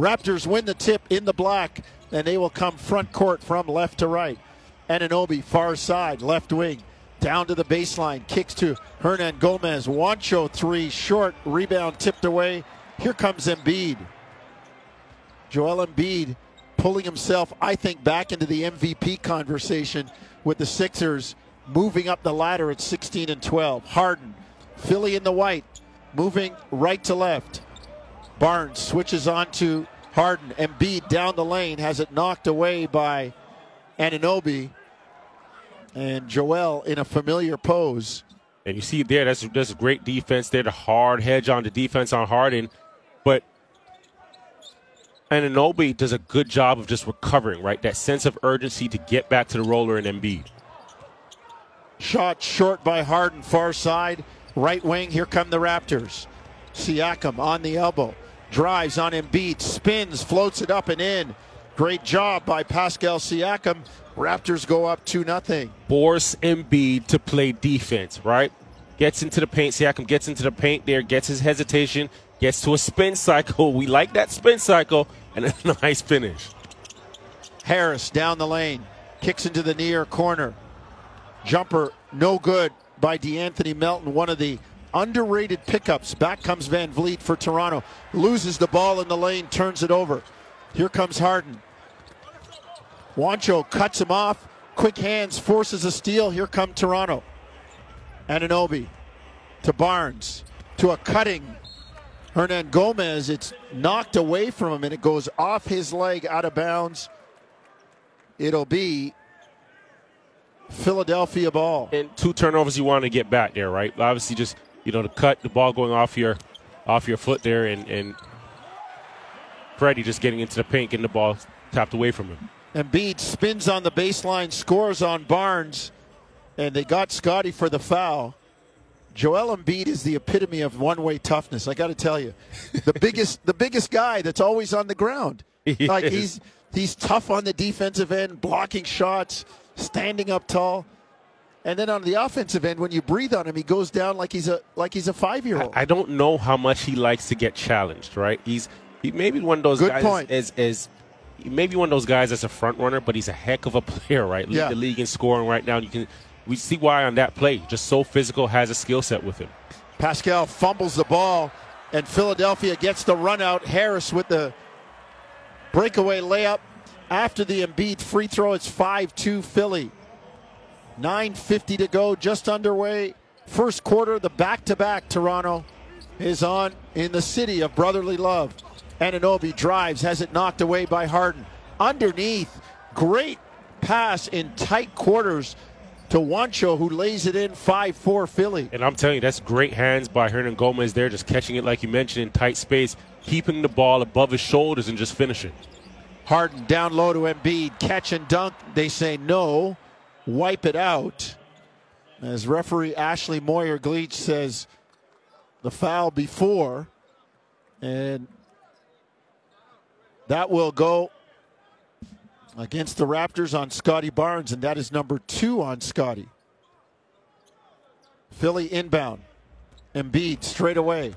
Raptors win the tip in the black, and they will come front court from left to right. Anunoby, far side, left wing, down to the baseline, kicks to Hernan Gomez. Juancho, three, short, rebound tipped away. Here comes Embiid. Joel Embiid pulling himself, I think, back into the MVP conversation with the Sixers moving up the ladder at 16 and 12. Harden, Philly in the white, moving right to left. Barnes switches on to Harden. Embiid down the lane has it knocked away by Anunoby. And Joel in a familiar pose. And you see there, that's that's a great defense there. The hard hedge on the defense on Harden, but Anunoby does a good job of just recovering, right? That sense of urgency to get back to the roller and Embiid. Shot short by Harden, far side, right wing. Here come the Raptors. Siakam on the elbow, drives on Embiid, spins, floats it up and in. Great job by Pascal Siakam. Raptors go up 2 0. Force Embiid to play defense, right? Gets into the paint. Siakam gets into the paint there, gets his hesitation, gets to a spin cycle. We like that spin cycle, and a nice finish. Harris down the lane, kicks into the near corner. Jumper no good by DeAnthony Melton, one of the underrated pickups. Back comes VanVleet for Toronto. Loses the ball in the lane, turns it over. Here comes Harden. Juancho cuts him off. Quick hands, forces a steal. Here come Toronto. Anunoby to Barnes to a cutting Hernangomez. It's knocked away from him and it goes off his leg out of bounds. It'll be Philadelphia ball. And two turnovers you want to get back there, right? Obviously, just you know the cut, the ball going off your off your foot there, and and Freddie just getting into the paint, getting the ball tapped away from him. Embiid spins on the baseline, scores on Barnes, and they got Scotty for the foul. Joel Embiid is the epitome of one-way toughness. I got to tell you, the biggest, the biggest guy that's always on the ground. He like is. he's he's tough on the defensive end, blocking shots, standing up tall, and then on the offensive end, when you breathe on him, he goes down like he's a like he's a five-year-old. I don't know how much he likes to get challenged, right? He's he maybe one of those Good guys point. is is maybe one of those guys that's a front runner, but he's a heck of a player, right? Lead Yeah. the league in scoring right now. You can we see why on that play. Just so physical, has a skill set with him. Pascal fumbles the ball, and Philadelphia gets the run out. Harris with the breakaway layup after the Embiid free throw. It's 5 2 Philly. 9.50 to go, just underway. First quarter, the back to back Toronto is on in the city of brotherly love. Anunoby drives, has it knocked away by Harden. Underneath, great pass in tight quarters to Juancho, who lays it in 5 4 Philly. And I'm telling you, that's great hands by Hernangomez there, just catching it like you mentioned in tight space, keeping the ball above his shoulders and just finishing. Harden down low to Embiid, catch and dunk. They say no, wipe it out. As referee Ashley Moyer Gleich says the foul before, and that will go against the Raptors on Scotty Barnes, and that is number two on Scotty. Philly inbound. Embiid straight away.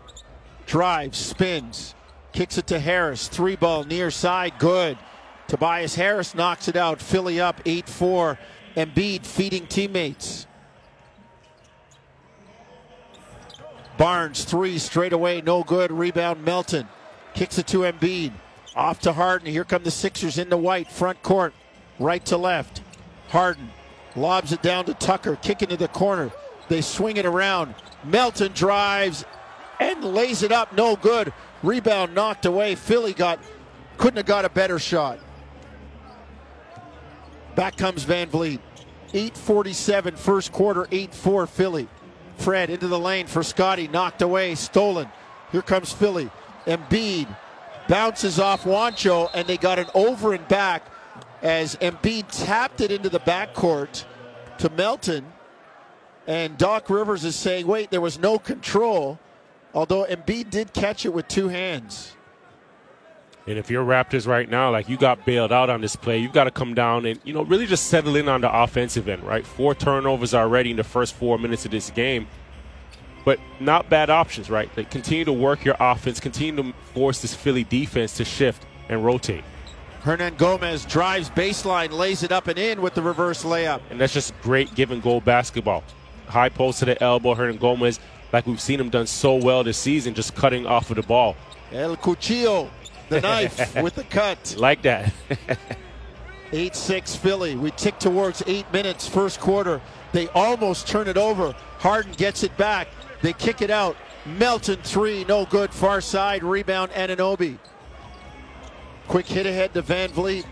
Drives, spins, kicks it to Harris. Three ball near side, good. Tobias Harris knocks it out. Philly up 8 4. Embiid feeding teammates. Barnes, three straight away, no good. Rebound, Melton. Kicks it to Embiid. Off to Harden. Here come the Sixers in the white, front court, right to left. Harden lobs it down to Tucker, kick into the corner. They swing it around. Melton drives and lays it up, no good. Rebound knocked away. Philly got couldn't have got a better shot. Back comes VanVleet. 847 first quarter, 8-4 Philly. Fred into the lane for Scotty, knocked away, stolen. Here comes Philly. Embiid bounces off Juancho, and they got an over and back as Embiid tapped it into the backcourt to Melton. And Doc Rivers is saying, wait, there was no control, although Embiid did catch it with two hands. And if you're Raptors right now, like you got bailed out on this play, you've got to come down and you know really just settle in on the offensive end, right? Four turnovers already in the first four minutes of this game, but not bad options, right? Like continue to work your offense, continue to force this Philly defense to shift, and rotate. Hernangomez drives baseline, lays it up and in with the reverse layup. And that's just great give and go basketball. High post to the elbow, Hernangomez, like we've seen him done so well this season, just cutting off of the ball. El Cuchillo, the knife with the cut. Like that. 8 6 Philly. We tick towards eight minutes, first quarter. They almost turn it over. Harden gets it back. They kick it out. Melton three, no good. Far side, rebound, Anunoby. Quick hit ahead to VanVleet.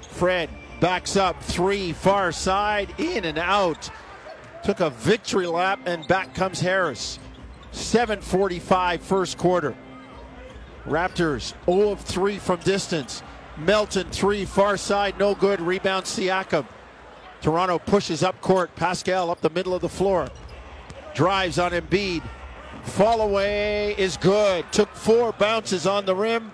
Fred backs up three, far side, in and out. Took a victory lap, and back comes Harris. 7:45 first quarter. Raptors 0 of 3 from distance. Melton three, far side, no good. Rebound Siakam. Toronto pushes up court. Pascal up the middle of the floor. Drives on Embiid. Fall away is good. Took four bounces on the rim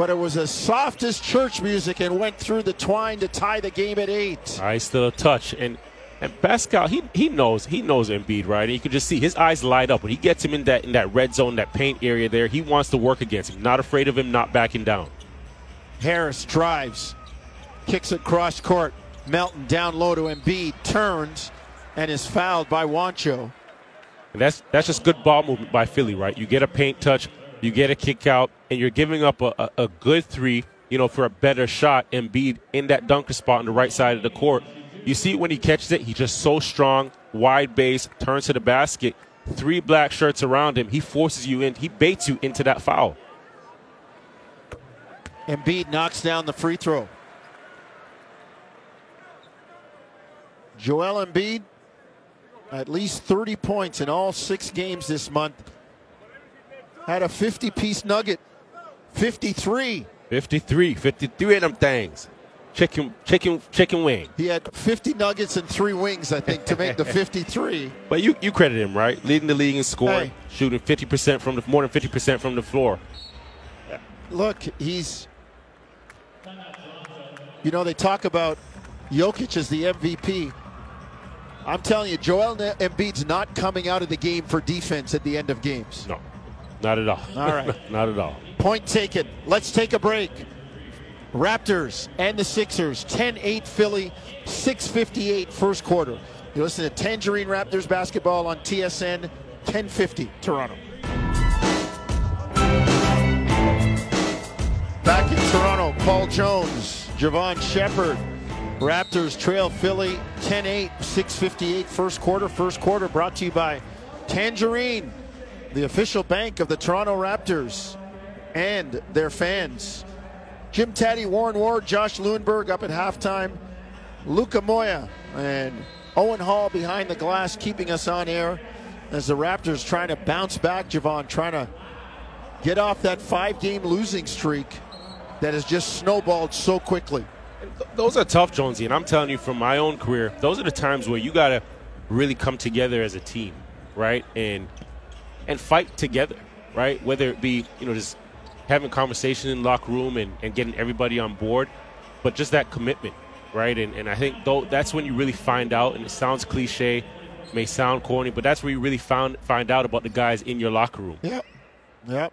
but it was as soft as church music and went through the twine to tie the game at eight. Still a touch and and Pascal he he knows he knows Embiid right and you can just see his eyes light up when he gets him in that in that red zone that paint area there he wants to work against him not afraid of him not backing down. Harris drives, kicks it cross court. Melton down low to Embiid turns and is fouled by Juancho. And that's that's just good ball movement by Philly right. You get a paint touch you get a kick out, and you're giving up a, a, a good three, you know, for a better shot. Embiid in that dunker spot on the right side of the court. You see when he catches it, he's just so strong, wide base, turns to the basket, three black shirts around him. He forces you in, he baits you into that foul. Embiid knocks down the free throw. Joel Embiid, at least 30 points in all six games this month had a 50 piece nugget. 53. 53. 53 of them things. Chicken, chicken, chicken wing. He had 50 nuggets and three wings, I think, to make the 53. But you, you credit him, right? Leading the league in scoring, hey. shooting 50% from the more than 50% from the floor. Look, he's. You know, they talk about Jokic as the MVP. I'm telling you, Joel Embiid's not coming out of the game for defense at the end of games. No. Not at all. All right. Not at all. Point taken. Let's take a break. Raptors and the Sixers, 10 8 Philly, 658 first quarter. You listen to Tangerine Raptors basketball on TSN, 1050 Toronto. Back in Toronto, Paul Jones, Jevohn Shepherd. Raptors trail Philly 10 8, 658 first quarter. First quarter brought to you by Tangerine the official bank of the Toronto Raptors and their fans. Jim Tatti, Warren Ward, Josh Lewenberg up at halftime. Luca Moya and Owen Hall behind the glass keeping us on air as the Raptors trying to bounce back. Jevohn trying to get off that five game losing streak that has just snowballed so quickly. Those are tough, Jonesy, and I'm telling you from my own career, those are the times where you got to really come together as a team, right? And and fight together, right? Whether it be, you know, just having conversation in locker room and, and getting everybody on board, but just that commitment, right? And, and I think though that's when you really find out, and it sounds cliche, may sound corny, but that's where you really found find out about the guys in your locker room. Yep. Yep.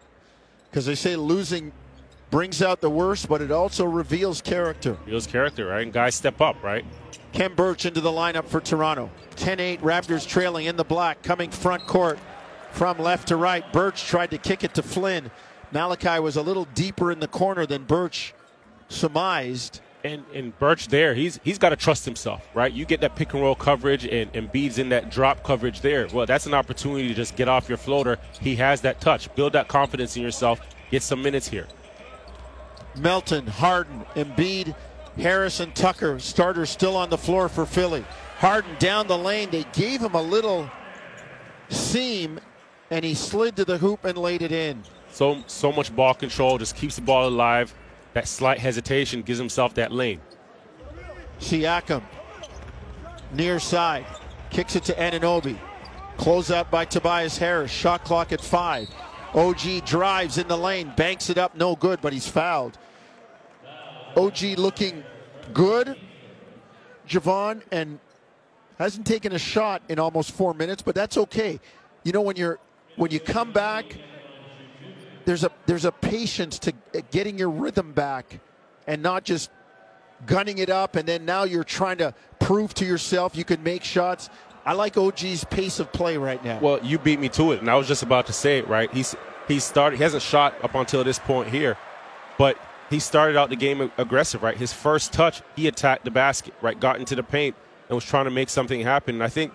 Because they say losing brings out the worst, but it also reveals character. Reveals character, right? And guys step up, right? Khem Birch into the lineup for Toronto. 10 8 Raptors trailing in the black, coming front court from left to right. Birch tried to kick it to Flynn. Malachi was a little deeper in the corner than Birch surmised. And, and Birch there, he's he's got to trust himself, right? You get that pick and roll coverage and, and Embiid's in that drop coverage there. Well, that's an opportunity to just get off your floater. He has that touch. Build that confidence in yourself. Get some minutes here. Melton, Harden, Embiid, Harrison, Tucker, starters still on the floor for Philly. Harden down the lane. They gave him a little seam and he slid to the hoop and laid it in. So so much ball control, just keeps the ball alive. That slight hesitation gives himself that lane. Siakam, near side, kicks it to Anunoby. Close out by Tobias Harris. Shot clock at five. OG drives in the lane, banks it up, no good, but he's fouled. OG looking good, Jevohn, and hasn't taken a shot in almost four minutes, but that's okay. You know, when you're when you come back there's a there's a patience to getting your rhythm back, and not just gunning it up, and then now you're trying to prove to yourself you can make shots. I like OG's pace of play right now. Well, you beat me to it, and I was just about to say it. Right, he's he started. He hasn't shot up until this point here, but he started out the game aggressive. Right, his first touch, he attacked the basket. Right, got into the paint and was trying to make something happen. And I think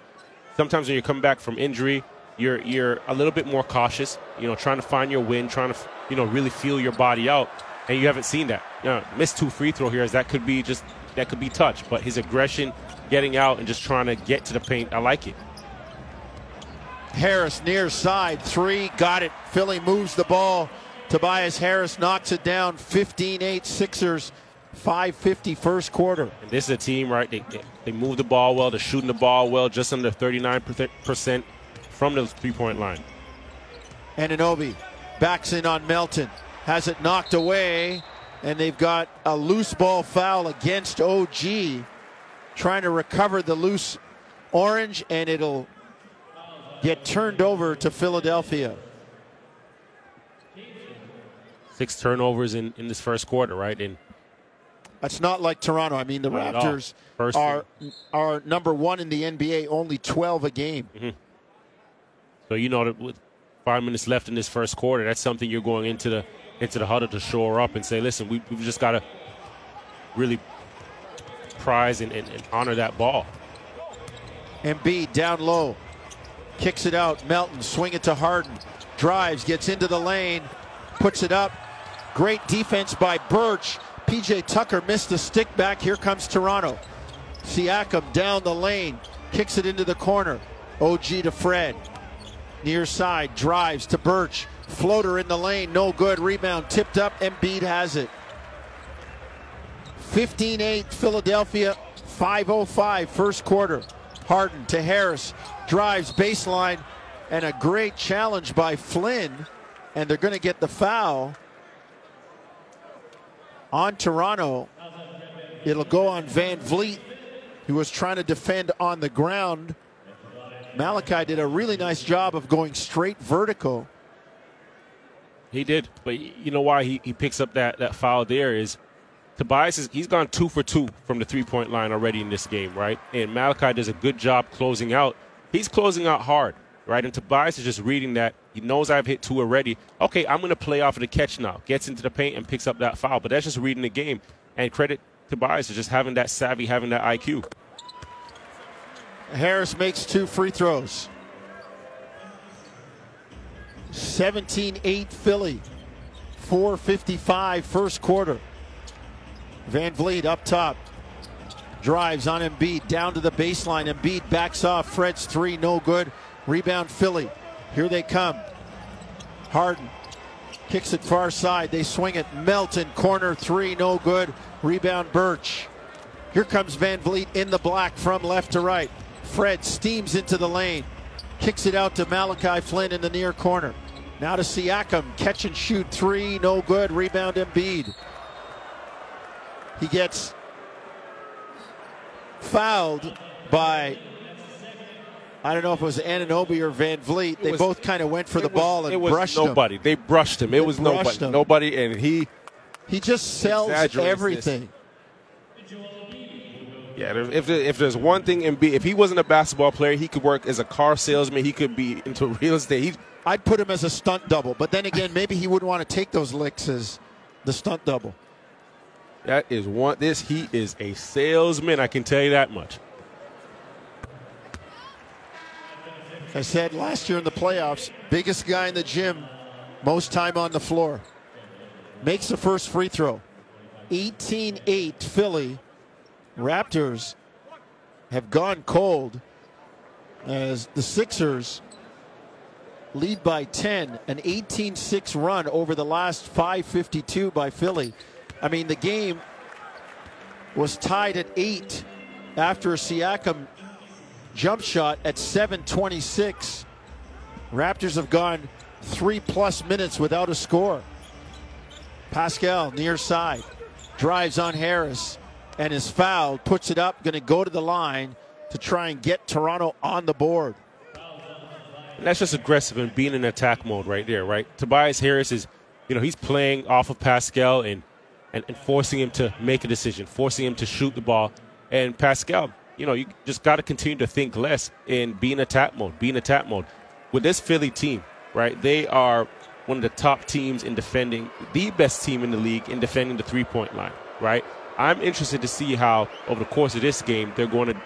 sometimes when you come back from injury, you're you're a little bit more cautious. You know, trying to find your win, trying to you know really feel your body out, and you haven't seen that. You know, missed two free throw here. As that could be just that could be touch, but his aggression, getting out and just trying to get to the paint, I like it. Harris near side three, got it. Philly moves the ball. Tobias Harris knocks it down. 15-8 Sixers. 550 first quarter. And this is a team, right? They, they move the ball well. They're shooting the ball well, just under 39% from the three point line. Anunoby backs in on Melton, has it knocked away, and they've got a loose ball foul against OG, trying to recover the loose orange, and it'll get turned over to Philadelphia. Six turnovers in, in this first quarter, right? And that's not like Toronto. I mean, the Not Raptors are are number one in the NBA, only 12 a game. Mm-hmm. So you know with five minutes left in this first quarter, that's something you're going into the into the huddle to shore up and say, listen, we, we've just got to really prize and, and, and honor that ball. Embiid down low, kicks it out. Melton swing it to Harden, drives, gets into the lane, puts it up. Great defense by Birch. PJ Tucker missed a stick back. Here comes Toronto. Siakam down the lane, kicks it into the corner. OG to Fred. Near side, drives to Birch. Floater in the lane, no good. Rebound tipped up. Embiid has it. 15 8 Philadelphia, 5.05 first quarter. Harden to Harris, drives baseline, and a great challenge by Flynn. And they're going to get the foul on Toronto. It'll go on VanVleet, who was trying to defend on the ground. Malachi did a really nice job of going straight vertical. He did, but you know why he, he picks up that, that foul there is Tobias is he's gone two for two from the three point line already in this game, right? And Malachi does a good job closing out. He's closing out hard, right? And Tobias is just reading that. He knows I've hit two already. Okay, I'm to play off of the catch now. Gets into the paint and picks up that foul. But that's just reading the game. And credit Tobias for just having that savvy, having that IQ. Harris makes two free throws. 17 8 Philly. 4.55 first quarter. VanVleet up top. Drives on Embiid down to the baseline. Embiid backs off. Fred's three, no good. Rebound Philly. Here they come. Harden kicks it far side. They swing it. Melton, corner three, no good. Rebound Birch. Here comes VanVleet in the black from left to right. Fred steams into the lane. Kicks it out to Malachi Flynn in the near corner. Now to Siakam. Catch and shoot three, no good. Rebound Embiid. He gets fouled by I don't know if it was Anunoby or VanVleet. They was- both kind of went for the It was- ball and it was brushed nobody. They brushed him. It They was nobody. him. Nobody, and he. He just sells everything. Yeah, if if, if there's one thing Embiid, if he wasn't a basketball player, he could work as a car salesman. He could be into real estate. He, I'd put him as a stunt double, but then again, maybe he wouldn't want to take those licks as the stunt double. that is one. This he is a salesman. I can tell you that much. I said last year in the playoffs, biggest guy in the gym, most time on the floor. Makes the first free throw. 18 8 Philly. Raptors have gone cold as the Sixers lead by 10, an 18 6 run over the last 552 by Philly. I mean, the game was tied at 8 after a Siakam jump shot at 726. Raptors have gone three plus minutes without a score. Pascal near side drives on Harris and is fouled, puts it up, going to go to the line to try and get Toronto on the board. And that's just aggressive and being in attack mode right there, right? Tobias Harris is you know, he's playing off of Pascal and, and, and forcing him to make a decision, forcing him to shoot the ball. And Pascal, you know, you just got to continue to think less and be in attack mode, be in attack mode. With this Philly team, right, they are one of the top teams in defending, the best team in the league in defending the three point line, right? I'm interested to see how, over the course of this game, they're going to,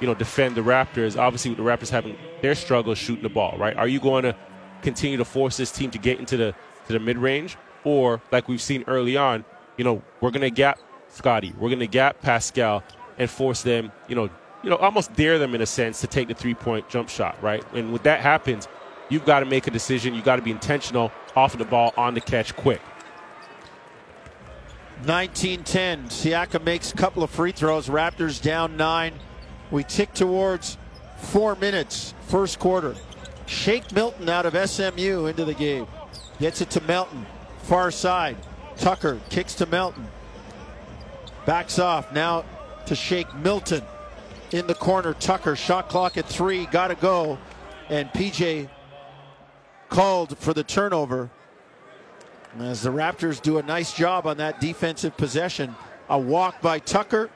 you know, defend the Raptors. Obviously, with the Raptors having their struggles shooting the ball, right? Are you going to continue to force this team to get into the to the mid range, or like we've seen early on, you know, we're going to gap Scotty, we're going to gap Pascal, and force them, you know, you know, almost dare them in a sense to take the three point jump shot, right? And when that happens, you've got to make a decision. You've got to be intentional off of the ball on the catch quick. 19-10. Siakam makes a couple of free throws. Raptors down nine. We tick towards four minutes, first quarter. Shake Milton out of SMU into the game. Gets it to Melton. Far side. Tucker kicks to Melton. Backs off. Now to Shake Milton. In the corner. Tucker. Shot clock at three. Got to go. And PJ called for the turnover. As the Raptors do a nice job on that defensive possession. A walk by Tucker.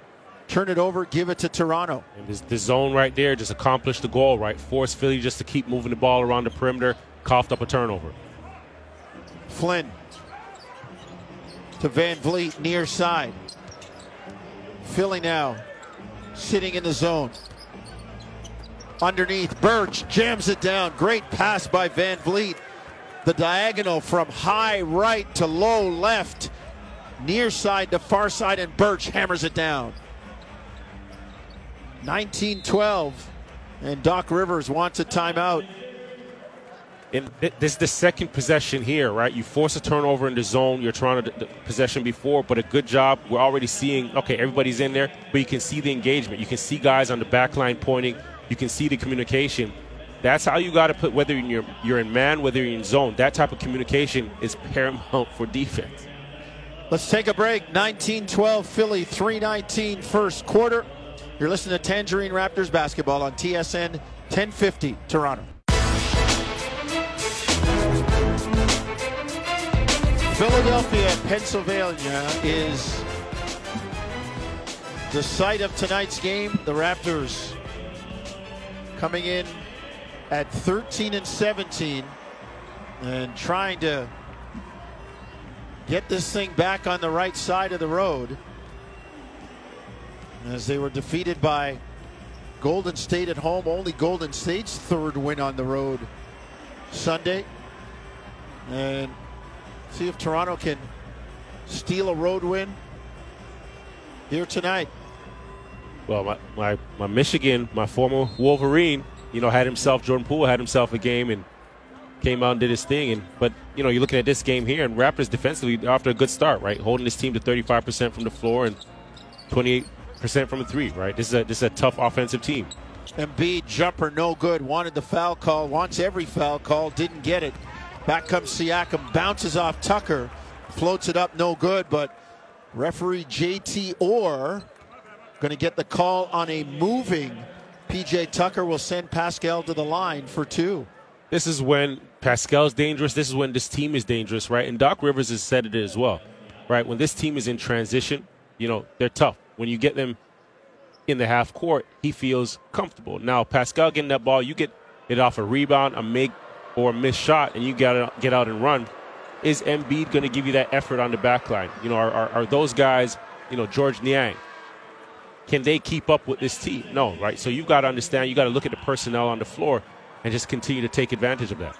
Turn it over, give it to Toronto. And this, the zone right there just accomplished the goal, right? Force Philly just to keep moving the ball around the perimeter, coughed up a turnover. Flynn to VanVleet near side. Philly now sitting in the zone. Underneath, Birch jams it down. Great pass by VanVleet. The diagonal from high right to low left, near side to far side, and Birch hammers it down. 1912, and Doc Rivers wants a timeout. And this is the second possession here, right? You force a turnover in the zone. You're trying to possession before, but a good job. We're already seeing, okay, everybody's in there, but you can see the engagement. You can see guys on the back line pointing. You can see the communication. That's how you got to put, whether you're, you're in man, whether you're in zone. That type of communication is paramount for defense. Let's take a break. 1912 Philly, 319 first quarter. You're listening to Tangerine Raptors basketball on TSN 1050 Toronto. Philadelphia, Pennsylvania is the site of tonight's game. The Raptors coming in at 13 and 17 and trying to get this thing back on the right side of the road as they were defeated by Golden State at home. Only Golden State's third win on the road Sunday. And see if Toronto can steal a road win here tonight. Well, my, my, my Michigan, my former Wolverine, you know, had himself, Jordan Poole had himself a game and came out and did his thing. And But, you know, you're looking at this game here, and Raptors defensively, after a good start, right? Holding this team to 35% from the floor and 28 percent from the three. Right, this is a this is a tough offensive team. Embiid jumper no good. Wanted the foul call. Wants every foul call. Didn't get it. Back comes Siakam. Bounces off Tucker. Floats it up no good. But referee JT Orr going to get the call on a moving. PJ Tucker will send Pascal to the line for two. This is when Pascal's dangerous. This is when this team is dangerous, right? And Doc Rivers has said it as well, right? When this team is in transition, you know, they're tough when you get them in the half court, he feels comfortable. Now, Pascal getting that ball, you get it off a rebound, a make, or a missed shot, and you got to get out and run. Is Embiid going to give you that effort on the back line? You know, are, are, are those guys, you know, Georges Niang, can they keep up with this team? No, right? So you've got to understand, you've got to look at the personnel on the floor and just continue to take advantage of that.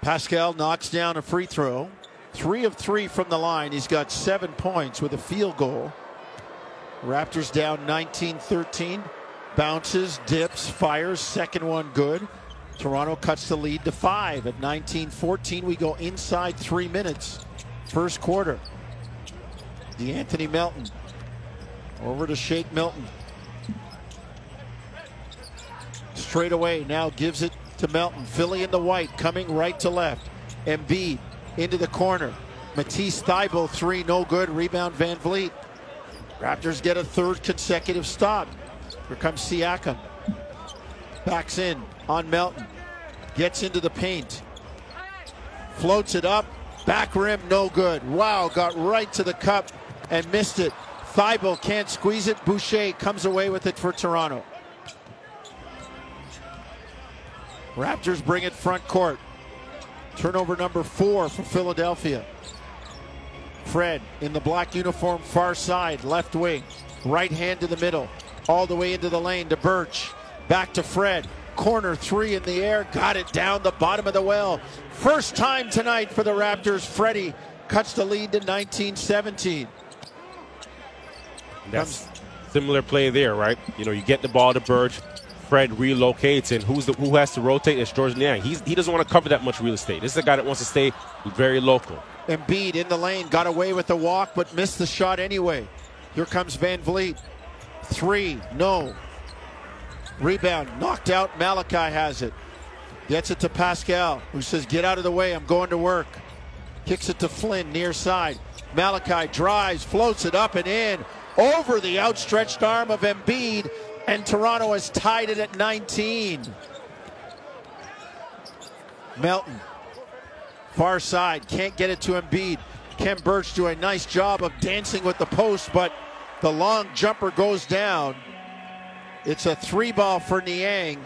Pascal knocks down a free throw. Three of three from the line. He's got seven points with a field goal. Raptors down 19 13. Bounces, dips, fires. Second one good. Toronto cuts the lead to five at 19 14. We go inside three minutes. First quarter. DeAnthony Melton over to Shake Milton. Straight away now gives it to Melton. Philly in the white coming right to left. Embiid into the corner. Matisse Thybulle three, no good. Rebound VanVleet. Raptors get a third consecutive stop. Here comes Siakam. Backs in on Melton. Gets into the paint. Floats it up. Back rim, no good. Wow, got right to the cup and missed it. Thybulle can't squeeze it. Boucher comes away with it for Toronto. Raptors bring it front court. Turnover number four for Philadelphia. Fred in the black uniform, far side, left wing. Right hand to the middle. All the way into the lane to Birch. Back to Fred. Corner three in the air. Got it down the bottom of the well. First time tonight for the Raptors. Freddie cuts the lead to 1917. That's similar play there, right? You know, you get the ball to Birch. Fred relocates, and who's the, who has to rotate? It's Georges Niang. He's, he doesn't want to cover that much real estate. This is a guy that wants to stay very local. Embiid in the lane, got away with the walk, but missed the shot anyway. Here comes VanVleet. Three, no. Rebound, knocked out. Malachi has it. Gets it to Pascal, who says, Get out of the way, I'm going to work. Kicks it to Flynn, near side. Malachi drives, floats it up and in, over the outstretched arm of Embiid, and Toronto has tied it at 19. Melton, far side, can't get it to Embiid. Khem Birch do a nice job of dancing with the post, but the long jumper goes down. It's a three ball for Niang.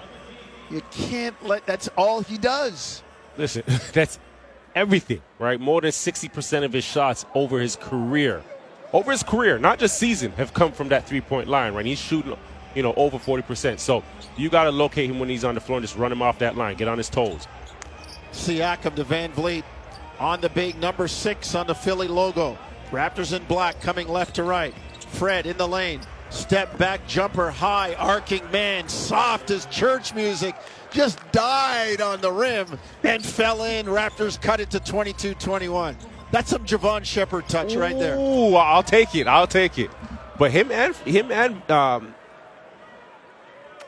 You can't let that's all he does. Listen, that's everything, right? More than 60% of his shots over his career, over his career, not just season, have come from that three point line, right? He's shooting, you know, over 40%. So you got to locate him when he's on the floor and just run him off that line, get on his toes. Siakam to VanVleet on the big number six on the Philly logo. Raptors in black coming left to right. Fred in the lane. Step back jumper high, arcing man, soft as church music. Just died on the rim and fell in. Raptors cut it to 22 21. That's some Jevohn Shepherd touch right there. Ooh, I'll take it. I'll take it. But him and him and um,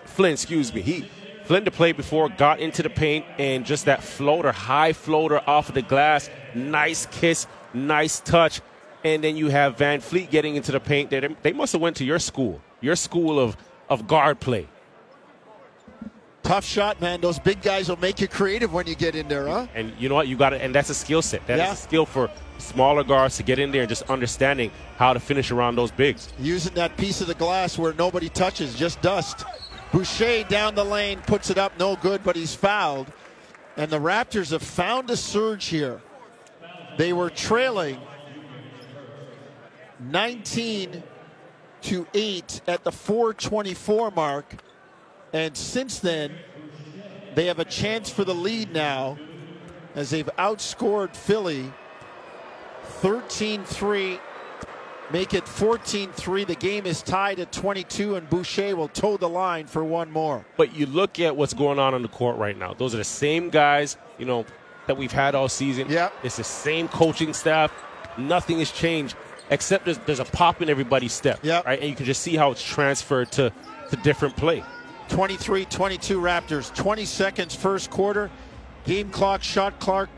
Flynn, excuse me, he Flynn to play before got into the paint and just that floater, high floater off of the glass, nice kiss, nice touch, and then you have VanVleet getting into the paint. They, they must have went to your school, your school of of guard play. Tough shot, man. Those big guys will make you creative when you get in there, huh? And you know what? You got it, and that's a skill set. That Yeah. is a skill for smaller guards to get in there and just understanding how to finish around those bigs. Using that piece of the glass where nobody touches, just dust. Boucher down the lane, puts it up, no good, but he's fouled. And the Raptors have found a surge here. They were trailing 19 to 8 at the 424 mark. And since then, they have a chance for the lead now as they've outscored Philly 13 3 make it 14-3 the game is tied at 22 and boucher will toe the line for one more But you look at what's going on on the court right now. Those are the same guys, you know, that we've had all season. Yep. It's the same coaching staff. Nothing has changed except there's, there's a pop in everybody's step. Yep. Right, and you can just see how it's transferred to to different play. 23-22 raptors. 20 seconds first quarter. Game clock shot clock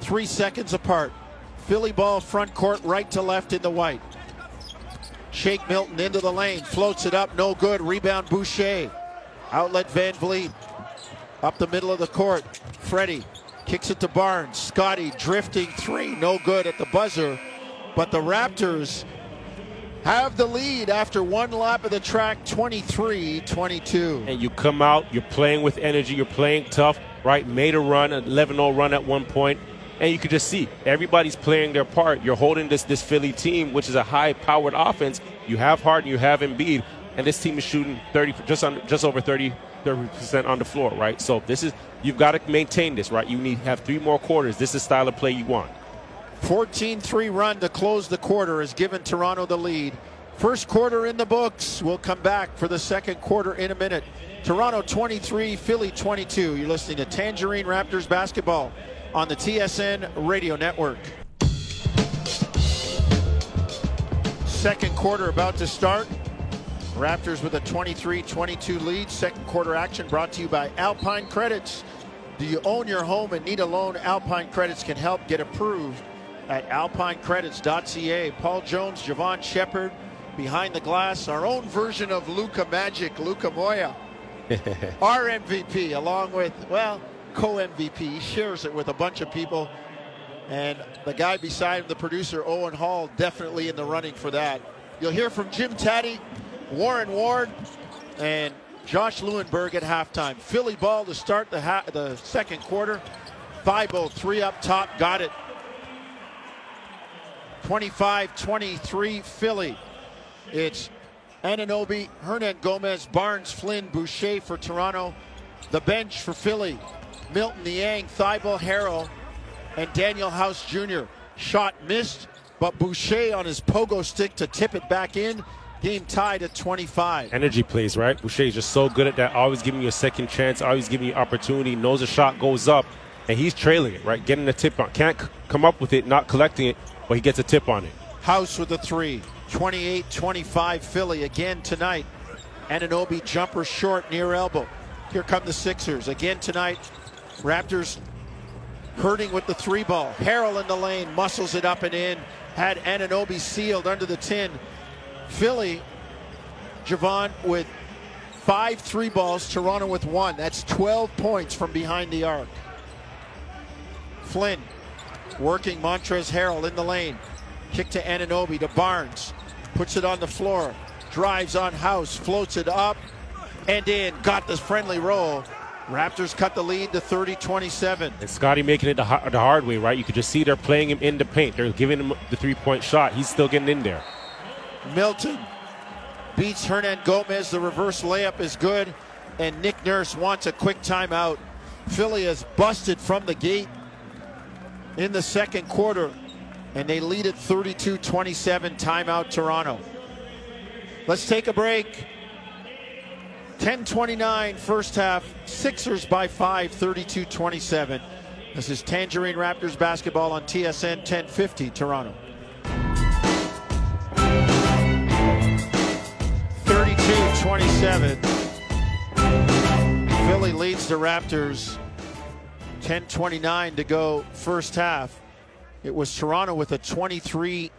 three seconds apart. Philly ball front court right to left in the white. Shake milton into the lane floats it up no good. Rebound boucher. Outlet VanVleet. Up the middle of the court freddie. Kicks it to barnes. Scotty drifting three no good at the buzzer. But the raptors have the lead after one lap of the track 23-22 And you come out, you're playing with energy, you're playing tough, right? Made a run, an 11-0 run at one point, and you can just see everybody's playing their part. You're holding this this Philly team, which is a high-powered offense. You have Harden, you have Embiid, and this team is shooting 30, just on, just over 30, 30% on the floor, right? So this is you've got to maintain this, right? You need have three more quarters. This is style of play you want. 14-3 run to close the quarter has given Toronto the lead. First quarter in the books. We'll come back for the second quarter in a minute. Toronto 23, Philly 22. You're listening to Tangerine Raptors basketball on the TSN radio network. Second quarter about to start. Raptors with a 23-22 lead. Second quarter action brought to you by Alpine Credits. Do you own your home and need a loan? Alpine Credits can help get approved at alpinecredits.ca. Paul Jones, Jevohn Shepherd, behind the glass, our own version of Luca Magic, Luca Moya, our MVP, along with, well, co MVP. He shares it with a bunch of people. And the guy beside him, the producer, Owen Hall, definitely in the running for that. You'll hear from Jim Tatti, Warren Ward, and Josh Lewenberg at halftime. Philly ball to start the, ha- the second quarter. 5 3 up top, got it. 25 23 Philly. It's Anunoby, Hernan Gomez, Barnes, Flynn, Boucher for Toronto. The bench for Philly. Milton Niang, Thybulle Harrell, and Daniel House Jr. Shot missed, but Boucher on his pogo stick to tip it back in. Game tied at 25. Energy plays, right? Boucher is just so good at that, always giving you a second chance, always giving you opportunity, knows a shot goes up, and he's trailing it, right? Getting the tip on. Can't c- come up with it, not collecting it, but he gets a tip on it. House with a three. 28 25 Philly again tonight. Anunoby jumper short near elbow. Here come the Sixers again tonight. Raptors hurting with the three ball. Harrell in the lane, muscles it up and in. Had Anunoby sealed under the tin. Philly, Jevohn with five three balls, Toronto with one. That's 12 points from behind the arc. Flynn working Montrezl Harrell in the lane. Kick to Anunoby to Barnes. Puts it on the floor. Drives on House. Floats it up and in. Got this friendly roll. Raptors cut the lead to 30 27. And Scotty making it the, the hard way, right? You could just see they're playing him in the paint. They're giving him the three point shot. He's still getting in there. Milton beats Hernangomez. The reverse layup is good. And Nick Nurse wants a quick timeout. Philly is busted from the gate in the second quarter. And they lead at 32 27. Timeout, Toronto. Let's take a break. 10-29 first half. Sixers by 5, 32-27. This is Tangerine Raptors basketball on TSN 1050 Toronto. 32-27. Philly leads the Raptors. 10-29 to go first half. It was Toronto with a 23-22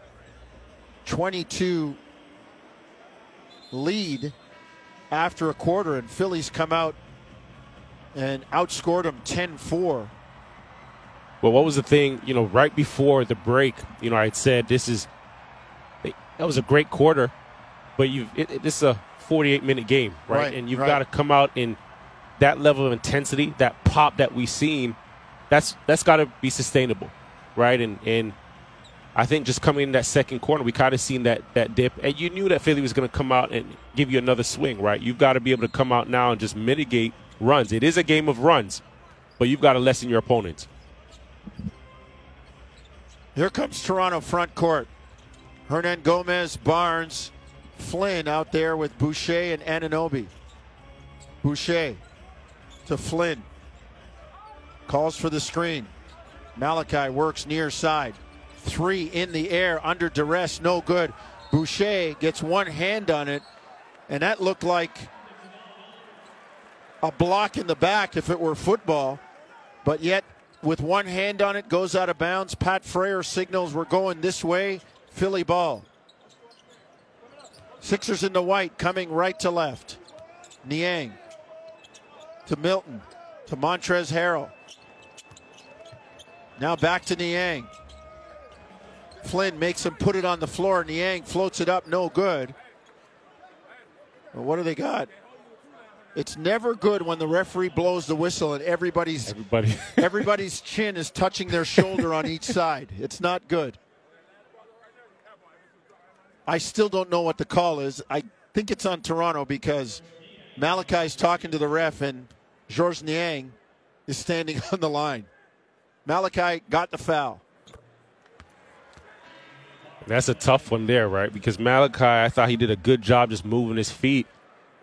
lead after a quarter, and Phillies come out and outscored them 10 4. Well, what was the thing, you know, right before the break, you know, I had said this is, that was a great quarter, but you've, it, it, this is a 48 minute game, right? Right, and you've right. got to come out in that level of intensity, that pop that we've seen, that's, that's got to be sustainable, right? And, and I think just coming in that second corner, we kind of seen that, that dip, and you knew that Philly was going to come out and give you another swing, right? You've got to be able to come out now and just mitigate runs. It is a game of runs, but you've got to lessen your opponents. Here comes Toronto front court. Hernangomez, Barnes, Flynn out there with Boucher and Anunoby. Boucher to Flynn. Calls for the screen. Malachi works near side. Three in the air under duress, no good. Boucher gets one hand on it, and that looked like a block in the back if it were football. But yet, with one hand on it, goes out of bounds. Pat Fraher signals we're going this way. Philly ball. Sixers in the white, coming right to left. Niang to Milton to Montrezl Harrell. Now back to Niang. Flynn makes him put it on the floor. Niang floats it up, no good. Well, what do they got? It's never good when the referee blows the whistle and everybody's Everybody. everybody's chin is touching their shoulder on each side. It's not good. I still don't know what the call is. I think it's on Toronto because Malachi's talking to the ref and Georges Niang is standing on the line. Malachi got the foul. That's a tough one there, right? Because Malachi, I thought he did a good job just moving his feet.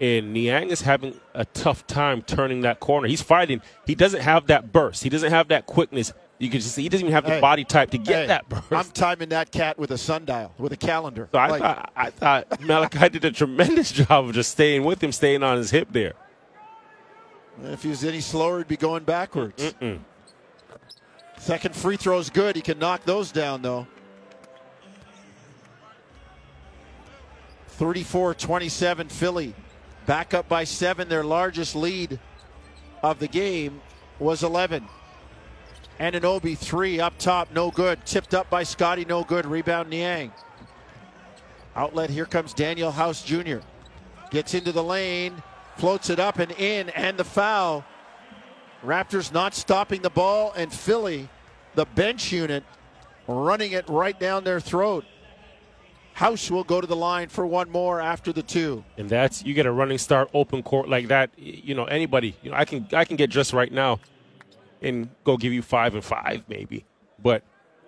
And Niang is having a tough time turning that corner. He's fighting. He doesn't have that burst. He doesn't have that quickness. You can just see he doesn't even have the Hey. body type to get Hey, that burst. I'm timing that cat with a sundial, with a calendar. so I Like, thought I thought Malachi did a tremendous job of just staying with him, staying on his hip there. If he was any slower, he'd be going backwards. Second free throw's good. He can knock those down, though. 34 27 Philly. Back up by seven. Their largest lead of the game was 11. And an Anunoby three up top, no good. Tipped up by Scotty, no good. Rebound Niang. Outlet, here comes Daniel House Jr. Gets into the lane, floats it up and in, and the foul. Raptors not stopping the ball, and Philly, the bench unit, running it right down their throat. House will go to the line for one more after the two. And that's you get a running start open court like that. You know anybody. You know I can I can get dressed right now, and go give you five and five maybe. But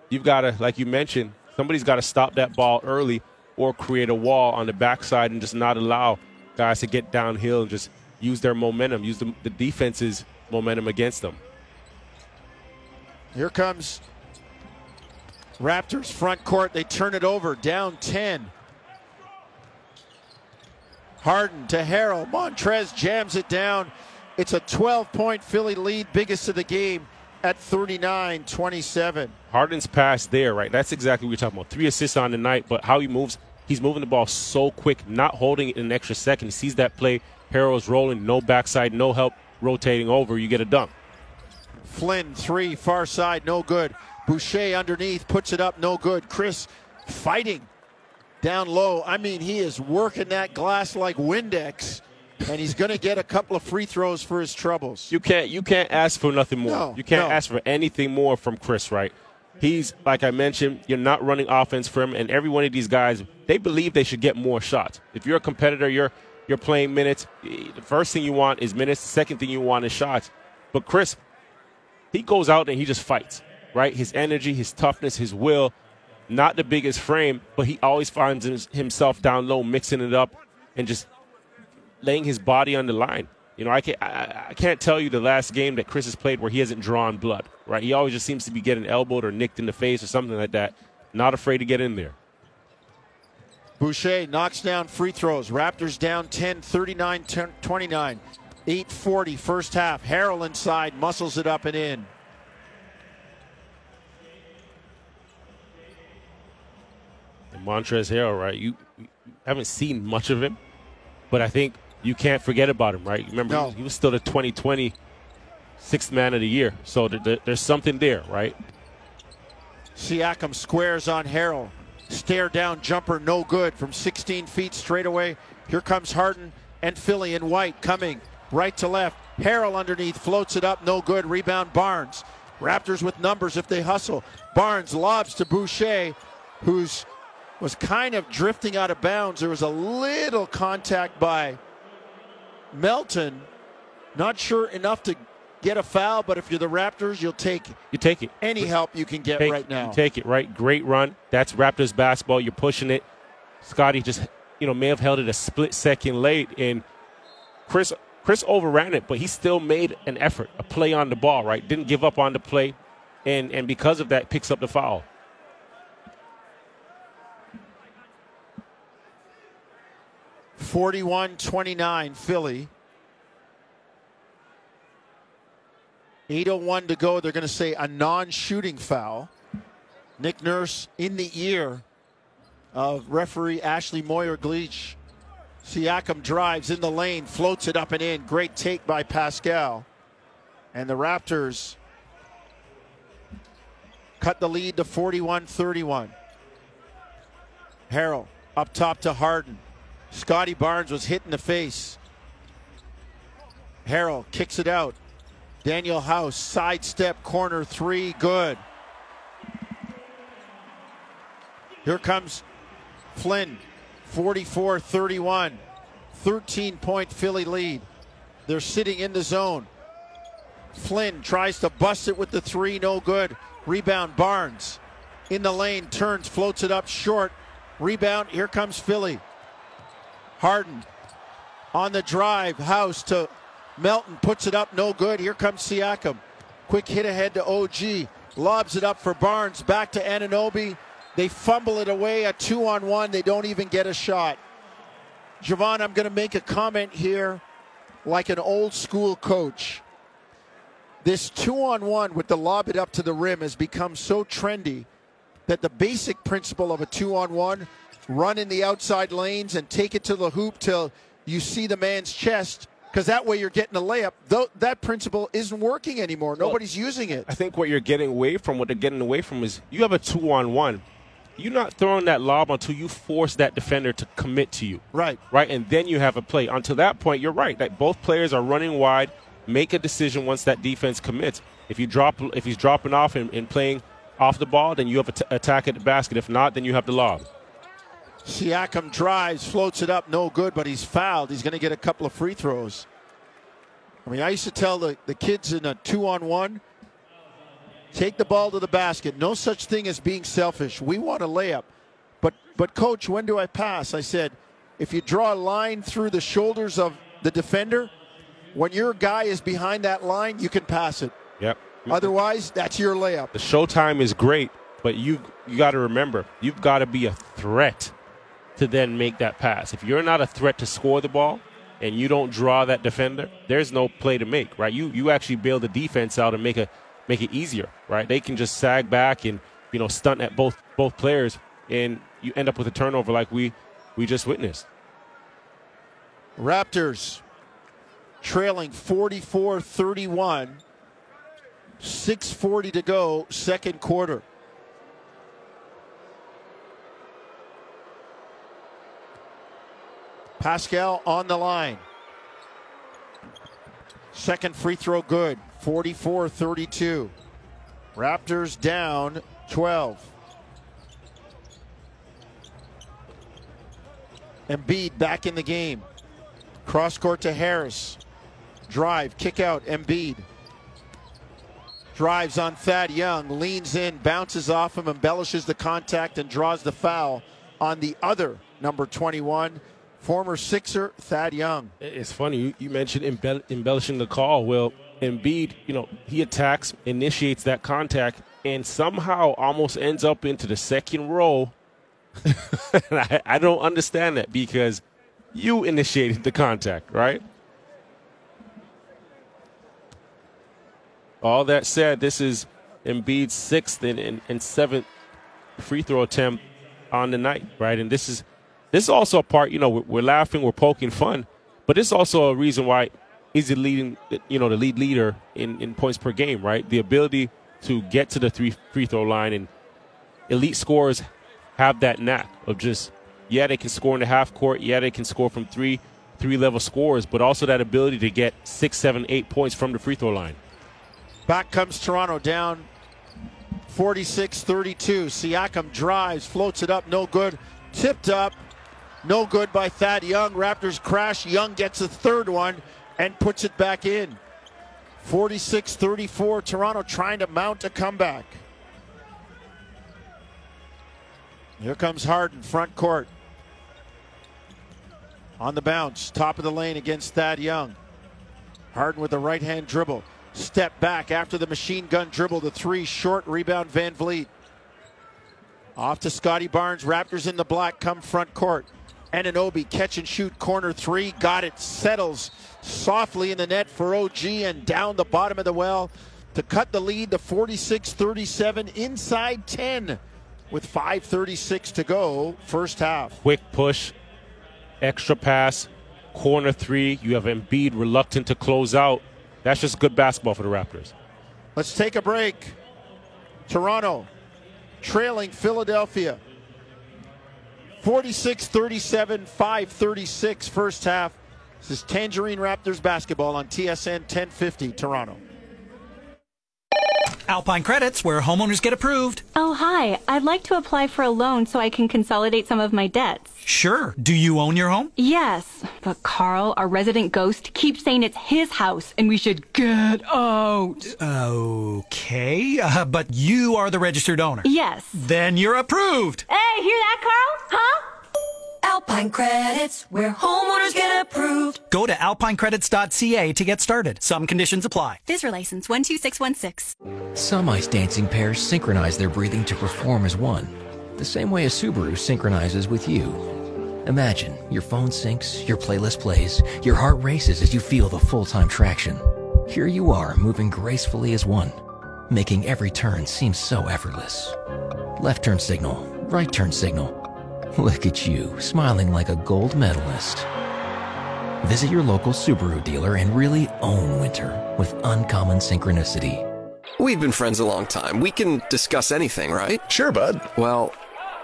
you've got to like you mentioned, somebody's got to stop that ball early or create a wall on the backside and just not allow guys to get downhill and just use their momentum, use the, the defense's momentum against them. Here comes Raptors front court. They turn it over, down 10. Harden to Harrell. Montrezl jams it down. It's a 12 point Philly lead, biggest of the game at 39 27. Harden's pass there, right? That's exactly what we're talking about. Three assists on the night, but how he moves, he's moving the ball so quick, not holding it an extra second. He sees that play. Harrell's rolling, no backside, no help rotating over. You get a dunk. Flynn, three, far side, no good. Boucher underneath, puts it up, no good. Chris fighting down low. I mean, he is working that glass like Windex, and he's going to get a couple of free throws for his troubles. You can't you can't ask for nothing more. No, you can't no. ask for anything more from Chris, right? He's like I mentioned, you're not running offense for him, and every one of these guys, they believe they should get more shots. If you're a competitor, you're you're playing minutes. Eh, the first thing you want is minutes. The second thing you want is shots. But Chris, he goes out and he just fights, right? His energy, his toughness, his will. Not the biggest frame, but he always finds himself down low, mixing it up, and just laying his body on the line. You know, I can't, I, I can't tell you the last game that Chris has played where he hasn't drawn blood, right? He always just seems to be getting elbowed or nicked in the face or something like that. Not afraid to get in there. Boucher knocks down free throws. Raptors down 10, 39 10 29. 840 first half. Harrell inside, muscles it up and in. And Montrezl Harrell, right? You, you haven't seen much of him, but I think you can't forget about him, right? Remember, No. he, was, still the 2020 sixth man of the year. So th- th- there's something there, right? Siakam squares on Harrell. Stare down jumper, no good from 16 feet straight away. Here comes Harden and Philly in white coming right to left. Harrell underneath floats it up, no good. Rebound Barnes. Raptors with numbers if they hustle. Barnes lobs to Boucher, who's was kind of drifting out of bounds. There was a little contact by Melton. Not sure enough to get a foul, but if you're the Raptors, you'll take You take it. any help you can get take, right now. You take it, right? Great run. That's Raptors basketball. You're pushing it. Scotty just, you know, may have held it a split second late, and Chris Chris overran it, but he still made an effort, a play on the ball, right? Didn't give up on the play, and and because of that, picks up the foul. Forty-one twenty-nine, Philly. 8.01 to go. They're going to say a non shooting foul. Nick Nurse in the ear of referee Ashley Moyer Gleich. Siakam drives in the lane, floats it up and in. Great take by Pascal. And the Raptors cut the lead to 41 31. Harrell up top to Harden. Scotty Barnes was hit in the face. Harrell kicks it out. Danuel House, sidestep, corner three, good. Here comes Flynn, 44 31. 13 point Philly lead. They're sitting in the zone. Flynn tries to bust it with the three, no good. Rebound Barnes in the lane, turns, floats it up short. Rebound, here comes Philly. Harden on the drive, House to Melton puts it up, no good. Here comes Siakam. Quick hit ahead to OG. Lobs it up for Barnes. Back to Anunoby. They fumble it away. A two on one. They don't even get a shot. Jevohn, I'm going to make a comment here like an old school coach. This two on one with the lob it up to the rim has become so trendy that the basic principle of a two on one run in the outside lanes and take it to the hoop till you see the man's chest because that way you're getting a layup. Though that principle isn't working anymore. Nobody's well, using it. I think what you're getting away from, what they're getting away from, is you have a two on one. You're not throwing that lob until you force that defender to commit to you. Right. Right, and then you have a play. Until that point, you're right. That both players are running wide. Make a decision once that defense commits. If you drop, if he's dropping off and, and playing off the ball, then you have an t- attack at the basket. If not, then you have the lob. Siakam drives, floats it up, no good, but he's fouled. He's going to get a couple of free throws. I mean, I used to tell the, the kids in a two on one take the ball to the basket. No such thing as being selfish. We want a layup. But, but coach, when do I pass? I said, if you draw a line through the shoulders of the defender, when your guy is behind that line, you can pass it. Yep. Otherwise, that's your layup. The showtime is great, but you you got to remember, you've got to be a threat to then make that pass. If you're not a threat to score the ball and you don't draw that defender, there's no play to make, right? You you actually bail the defense out and make a make it easier, right? They can just sag back and you know stunt at both both players, and you end up with a turnover like we we just witnessed. Raptors trailing 44 31. 6.40 to go, second quarter. Pascal on the line. Second free throw good. 44 32. Raptors down 12. Embiid back in the game. Cross court to Harris. Drive, kick out, Embiid. Drives on Thad Young, leans in, bounces off him, embellishes the contact, and draws the foul on the other number 21 former Sixer Thad Young. It's funny you, you mentioned embell- embellishing the call. Well, Embiid, you know, he attacks, initiates that contact, and somehow almost ends up into the second row. I, I don't understand that because you initiated the contact, right? All that said, this is Embiid's sixth and, and, and seventh free throw attempt on the night, right? And this is this is also a part, you know, we're, laughing, we're poking fun, but this is also a reason why he's the leading, you know, the lead leader in, in points per game, right? The ability to get to the three free throw line and elite scorers have that knack of just, yeah, they can score in the half court, yeah, they can score from three, three level scores, but also that ability to get six, seven, eight points from the free throw line. Back comes Toronto down 46 32. Siakam drives, floats it up, no good. Tipped up, no good by Thad Young. Raptors crash. Young gets a third one and puts it back in. 46 34. Toronto trying to mount a comeback. Here comes Harden, front court. On the bounce, top of the lane against Thad Young. Harden with the right hand dribble. Step back after the machine gun dribble. The three short rebound VanVleet. Off to Scotty Barnes. Raptors in the black come front court. Anunoby catch and shoot corner three. Got it. Settles softly in the net for OG and down the bottom of the well to cut the lead to 46 37 inside 10 with 5.36 to go, first half. Quick push, extra pass, corner three. You have Embiid reluctant to close out. That's just good basketball for the Raptors. Let's take a break. Toronto trailing Philadelphia 46 37, 536 first half. This is Tangerine Raptors basketball on TSN 1050 Toronto. Alpine Credits, where homeowners get approved. Oh, hi. I'd like to apply for a loan so I can consolidate some of my debts. Sure. Do you own your home? Yes. But Carl, our resident ghost, keeps saying it's his house and we should get out. Okay. Uh, but you are the registered owner. Yes. Then you're approved. Hey, hear that, Carl? Huh? Alpine Credits, where homeowners get approved. Go to alpinecredits.ca to get started. Some conditions apply. FSRA license 12616. Some ice dancing pairs synchronize their breathing to perform as one, the same way a Subaru synchronizes with you. Imagine your phone syncs, your playlist plays, your heart races as you feel the full time traction. Here you are, moving gracefully as one, making every turn seem so effortless. Left turn signal, right turn signal Look at you, smiling like a gold medalist. Visit your local Subaru dealer and really own winter with uncommon synchronicity. We've been friends a long time. We can discuss anything, right? Sure, bud. Well,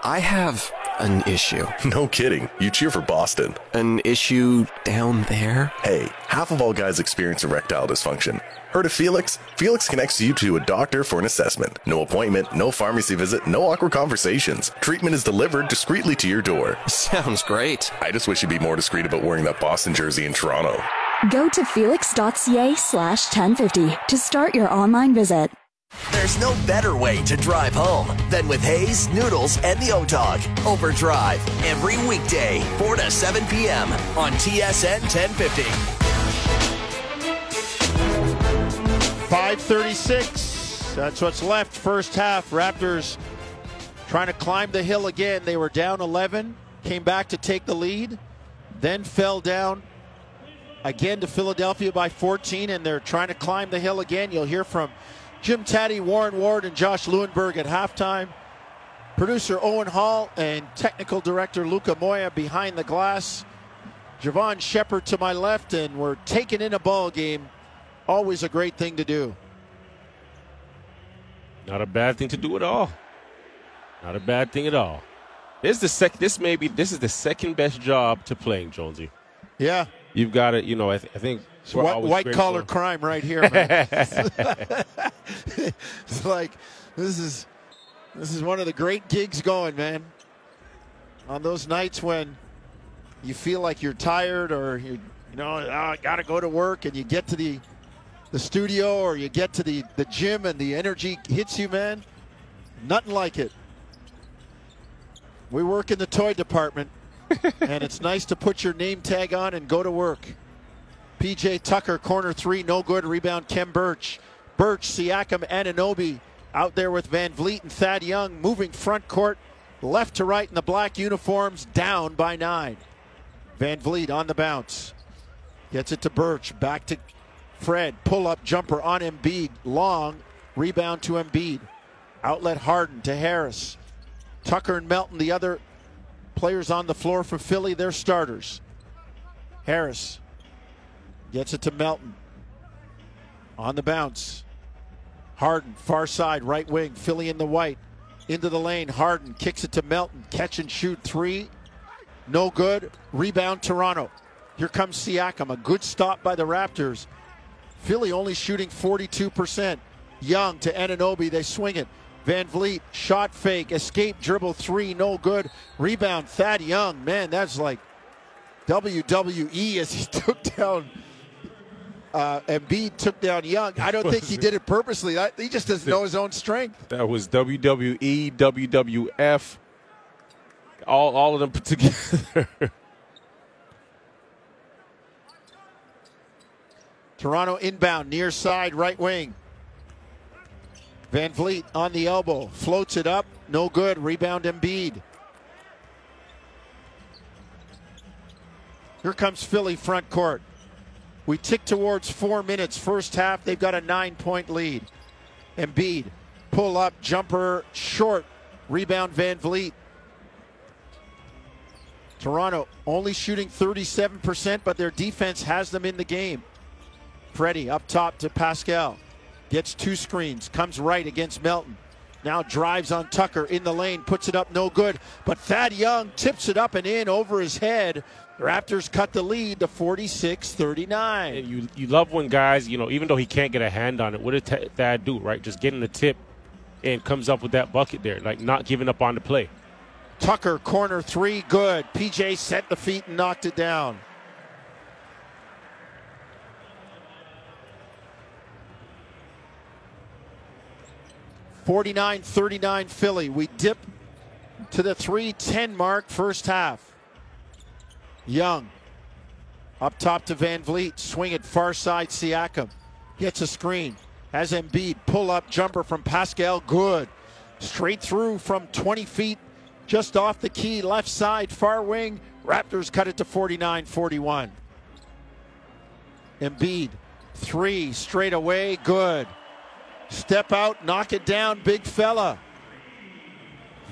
I have an issue. No kidding. You cheer for Boston. An issue down there? Hey, half of all guys experience erectile dysfunction. Heard of Felix? Felix connects you to a doctor for an assessment. No appointment, no pharmacy visit, no awkward conversations. Treatment is delivered discreetly to your door. Sounds great. I just wish you'd be more discreet about wearing that Boston jersey in Toronto. Go to felix.ca slash 1050 to start your online visit. There's no better way to drive home than with Hayes, Noodles, and the O-Dog. Overdrive every weekday, 4 to 7 p.m. on TSN 1050. 536. That's what's left. First half. Raptors trying to climb the hill again. They were down 11, came back to take the lead, then fell down again to Philadelphia by 14, and they're trying to climb the hill again. You'll hear from Jim Tatti, Warren Ward, and Josh Lewenberg at halftime. Producer Owen Hall and technical director Luca Moya behind the glass. Jevohn Shepherd to my left, and we're taking in a ball game. Always a great thing to do. Not a bad thing to do at all. Not a bad thing at all. This is the sec. This may be. This is the second best job to playing, Jonesy. Yeah. You've got it. You know, I, th- I think we're white, white collar crime right here. Man. it's like this is this is one of the great gigs going, man. On those nights when you feel like you're tired or you you know "Oh, I got to go to work and you get to the the studio or you get to the the gym and the energy hits you, man. Nothing like it. We work in the toy department, and it's nice to put your name tag on and go to work. PJ Tucker, corner three, no good. Rebound, Khem Birch. Birch, Siakam, and Anunoby out there with VanVleet and Thad Young moving front court, left to right in the black uniforms, down by nine. VanVleet on the bounce. Gets it to Birch, back to Fred. Pull up jumper on Embiid. Long, rebound to Embiid. Outlet Harden to Harris. Tucker and Melton, the other players on the floor for Philly, they're starters. Harris Gets it to Melton. On the bounce. Harden, far side, right wing. Philly in the white. Into the lane. Harden kicks it to Melton. Catch and shoot three. No good. Rebound Toronto. Here comes Siakam. A good stop by the Raptors. Philly only shooting 42%. Young to Anunoby. They swing it. VanVleet, shot fake, escape, dribble three, no good. Rebound, Thad Young. Man, that's like WWE as he took down uh, Embiid took down Young. I don't think he did it purposely. I, he just doesn't know his own strength. That was WWE, WWF, all all of them put together. Toronto inbound, near side, right wing. VanVleet on the elbow, floats it up, no good. Rebound Embiid. Here comes Philly front court. We tick towards four minutes. First half, they've got a nine point lead. Embiid, pull up, jumper, short. Rebound VanVleet. Toronto only shooting 37%, but their defense has them in the game. Freddie up top to Pascal. Gets two screens, comes right against Melton. Now drives on Tucker in the lane, puts it up, no good. But Thad Young tips it up and in over his head. Raptors cut the lead to 46 39. You you love when guys, you know, even though he can't get a hand on it, what did Th- Thad do, right? Just getting the tip and comes up with that bucket there, like not giving up on the play. Tucker, corner three, good. PJ set the feet and knocked it down. Forty-nine, thirty-nine, Philly. We dip to the 3-10 mark first half. Young up top to VanVleet. Swing it far side. Siakam gets a screen. Has Embiid pull up jumper from Pascal. Good. Straight through from 20 feet, just off the key, left side, far wing. Raptors cut it to 49 41. Embiid, three straight away. Good. Step out, knock it down, big fella.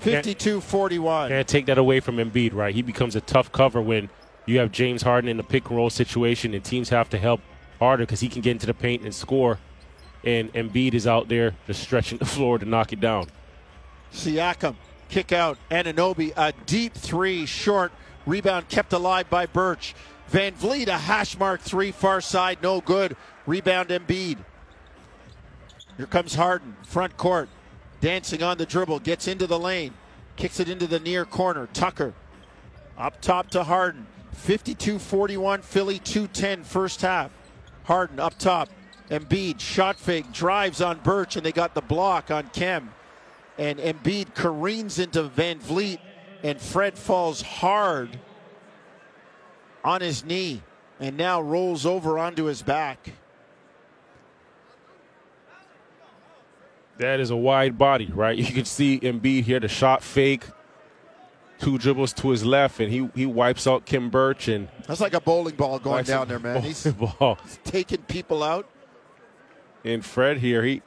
52 41. Can't take that away from Embiid, right? He becomes a tough cover when you have James Harden in a pick and roll situation, and teams have to help harder because he can get into the paint and score. And Embiid is out there just stretching the floor to knock it down. Siakam, kick out. Anunoby, a deep three, short. Rebound kept alive by Birch. VanVleet, a hash mark three, far side, no good. Rebound Embiid. Here comes Harden, front court, dancing on the dribble, gets into the lane, kicks it into the near corner. Tucker, up top to Harden. 52 41, Philly 210 first half. Harden up top. Embiid, shot fake, drives on Birch, and they got the block on Khem. And Embiid careens into VanVleet, and Fred falls hard on his knee and now rolls over onto his back. That is a wide body, right? You can see Embiid here, the shot fake, two dribbles to his left, and he he wipes out Khem Birch and That's like a bowling ball going down there, man. He's ball. taking people out. And Fred here, he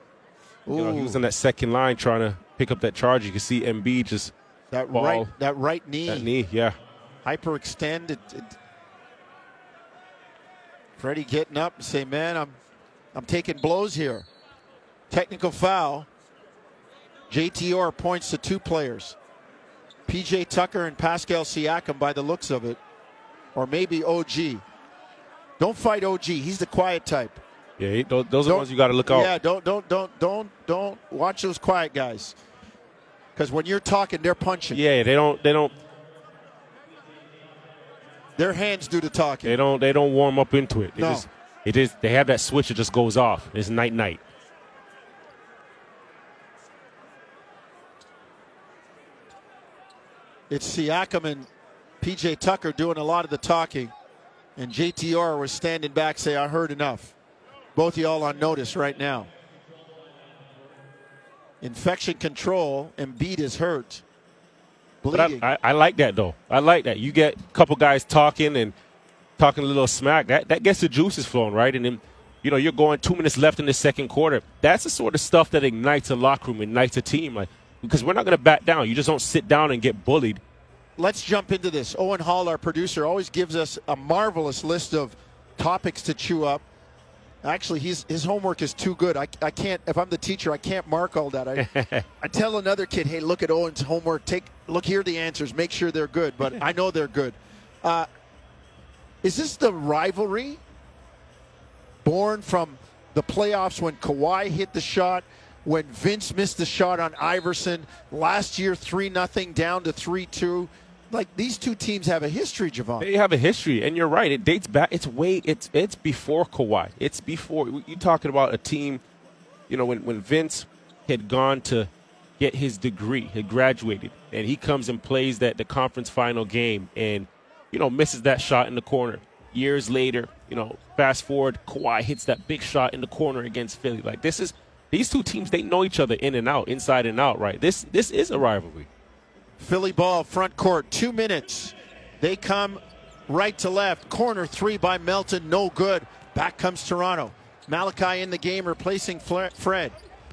you know, he was in that second line trying to pick up that charge. You can see Embiid just That ball, right, that right knee, that knee, yeah. hyperextend. It, it, Freddie getting up and say, "Man, I'm, I'm taking blows here." Technical foul. JTR points to two players, PJ Tucker and Pascal Siakam, by the looks of it, or maybe OG. Don't fight OG. He's the quiet type. Yeah, he- those, those are the Don't- ones you got to look out. Yeah, don't don't don't don't don't watch those quiet guys. Because when you're talking, they're punching. Yeah, they don't they don't Their hands do the talking. they don't they don't warm up into it. They No. just it is they have that switch that just goes off. It's night night. It's Siakam and PJ Tucker doing a lot of the talking, and JTR was standing back, say, "I heard enough." Both y'all on notice right now. Infection control. Embiid is hurt, But I, bleeding. I, I like that though. I like that. You get a couple guys talking and talking a little smack. That that gets the juices flowing, right? And then you know you're going two minutes left in the second quarter. That's the sort of stuff that ignites a locker room, ignites a team. Like because we're not going to back down. You just don't sit down and get bullied. Let's jump into this. Owen Hall, our producer, always gives us a marvelous list of topics to chew up. Actually, his his homework is too good. I, I can't. If I'm the teacher, I can't mark all that. I I tell another kid, hey, look at Owen's homework. Take look here the answers. Make sure they're good. But I know they're good. Uh, is this the rivalry born from the playoffs when Kawhi hit the shot, when Vince missed the shot on Iverson last year, three nothing down to three two? Like these two teams have a history, Jevohn. They have a history, and you're right. It dates back. It's way. It's it's before Kawhi. It's before you talking about a team. You know when when Vince had gone to get his degree, had graduated, and he comes and plays that the conference final game, and you know misses that shot in the corner. Years later, you know, fast forward, Kawhi hits that big shot in the corner against Philly. Like this is these two teams. They know each other in and out, inside and out. Right. This this is a rivalry. Philly ball, front court, two minutes. They come right to left. Corner three by Melton, no good. Back comes Toronto. Malachi in the game, replacing Fred.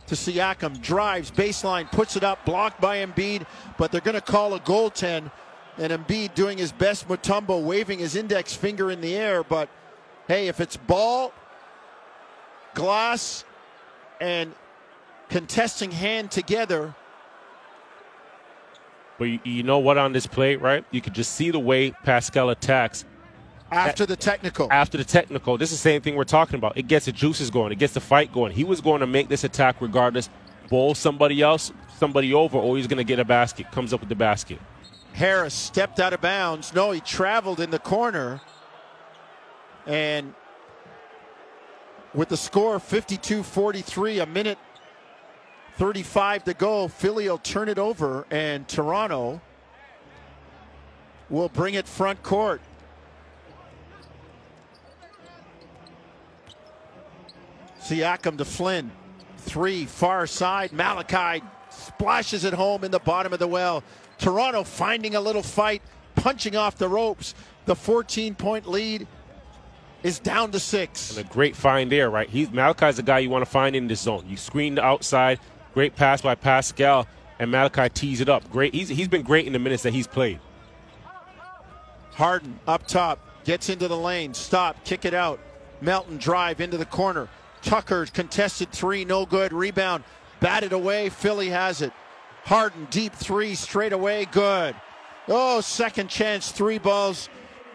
To Siakam, drives, baseline, puts it up, blocked by Embiid, but they're going to call a goaltend. And Embiid doing his best Mutombo, waving his index finger in the air. But hey, if it's ball, glass, and contesting hand together, But you, you know what on this play, right? You could just see the way Pascal attacks after the technical. after the technical. This is the same thing we're talking about. It gets the juices going. It gets the fight going. He was going to make this attack regardless. Bowl somebody else, somebody over, or he's going to get a basket. Comes up with the basket. Harris stepped out of bounds. No, he traveled in the corner. And with the score 52 43, a minute 35 to go, Philly will turn it over, and Toronto will bring it front court. Siakam to Flynn. Three, far side. Malachi splashes it home in the bottom of the well. Toronto finding a little fight, punching off the ropes. The 14 point lead is down to six. And a great find there, right? He's Malachi's the guy you want to find in this zone. You screen the outside. Great pass by Pascal, and Malachi tees it up. Great. He's he's been great in the minutes that he's played. Harden up top, gets into the lane, stop, kick it out. Melton drive into the corner. Tucker contested three, no good. Rebound, batted away. Philly has it. Harden deep three, straight away, good. Oh, second chance, three balls.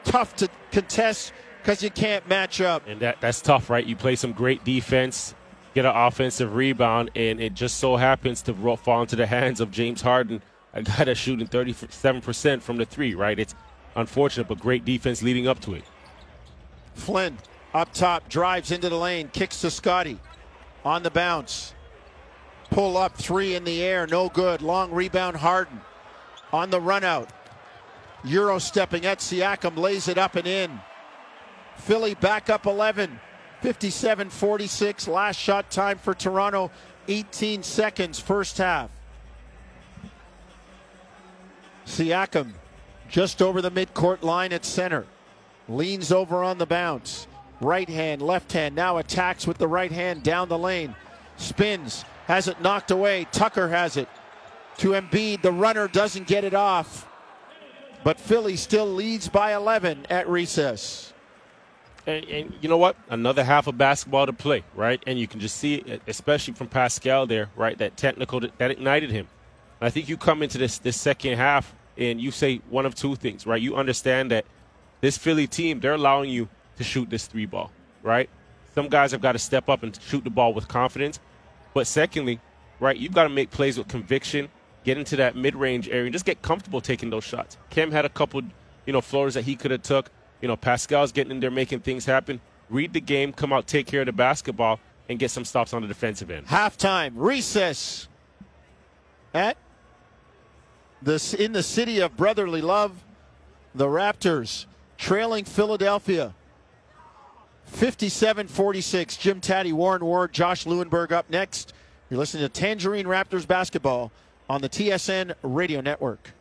Tough to contest because you can't match up. And that, that's tough, right? You play some great defense, get an offensive rebound, and it just so happens to fall into the hands of James Harden, a guy that's shooting 37% from the three, right? It's unfortunate, but great defense leading up to it. Flynn up top, drives into the lane, kicks to Scotty on the bounce. Pull up, three in the air, no good. Long rebound, Harden on the run out. Euro stepping at Siakam, lays it up and in. Philly back up 11, 57 46. Last shot time for Toronto, 18 seconds, first half. Siakam just over the midcourt line at center. Leans over on the bounce. Right hand, left hand, now attacks with the right hand down the lane. Spins, has it knocked away. Tucker has it to Embiid. The runner doesn't get it off. But Philly still leads by 11 at recess. And, and, you know what? Another half of basketball to play, right? And you can just see it, especially from Pascal there, right? That technical that, ignited him. I think you come into this this second half and you say one of two things, right? You understand that this Philly team, they're allowing you to shoot this three ball, right? Some guys have got to step up and shoot the ball with confidence. But secondly, right, you've got to make plays with conviction, get into that mid-range area, and just get comfortable taking those shots. Cam had a couple, you know, floors that he could have took. You know, Pascal's getting in there making things happen. Read the game, come out, take care of the basketball, and get some stops on the defensive end. Halftime, recess at this in the city of brotherly love. The Raptors trailing Philadelphia 57 46. Jim Tatti, Warren Ward, Josh Lewenberg up next. You're listening to Tangerine Raptors basketball on the TSN Radio Network.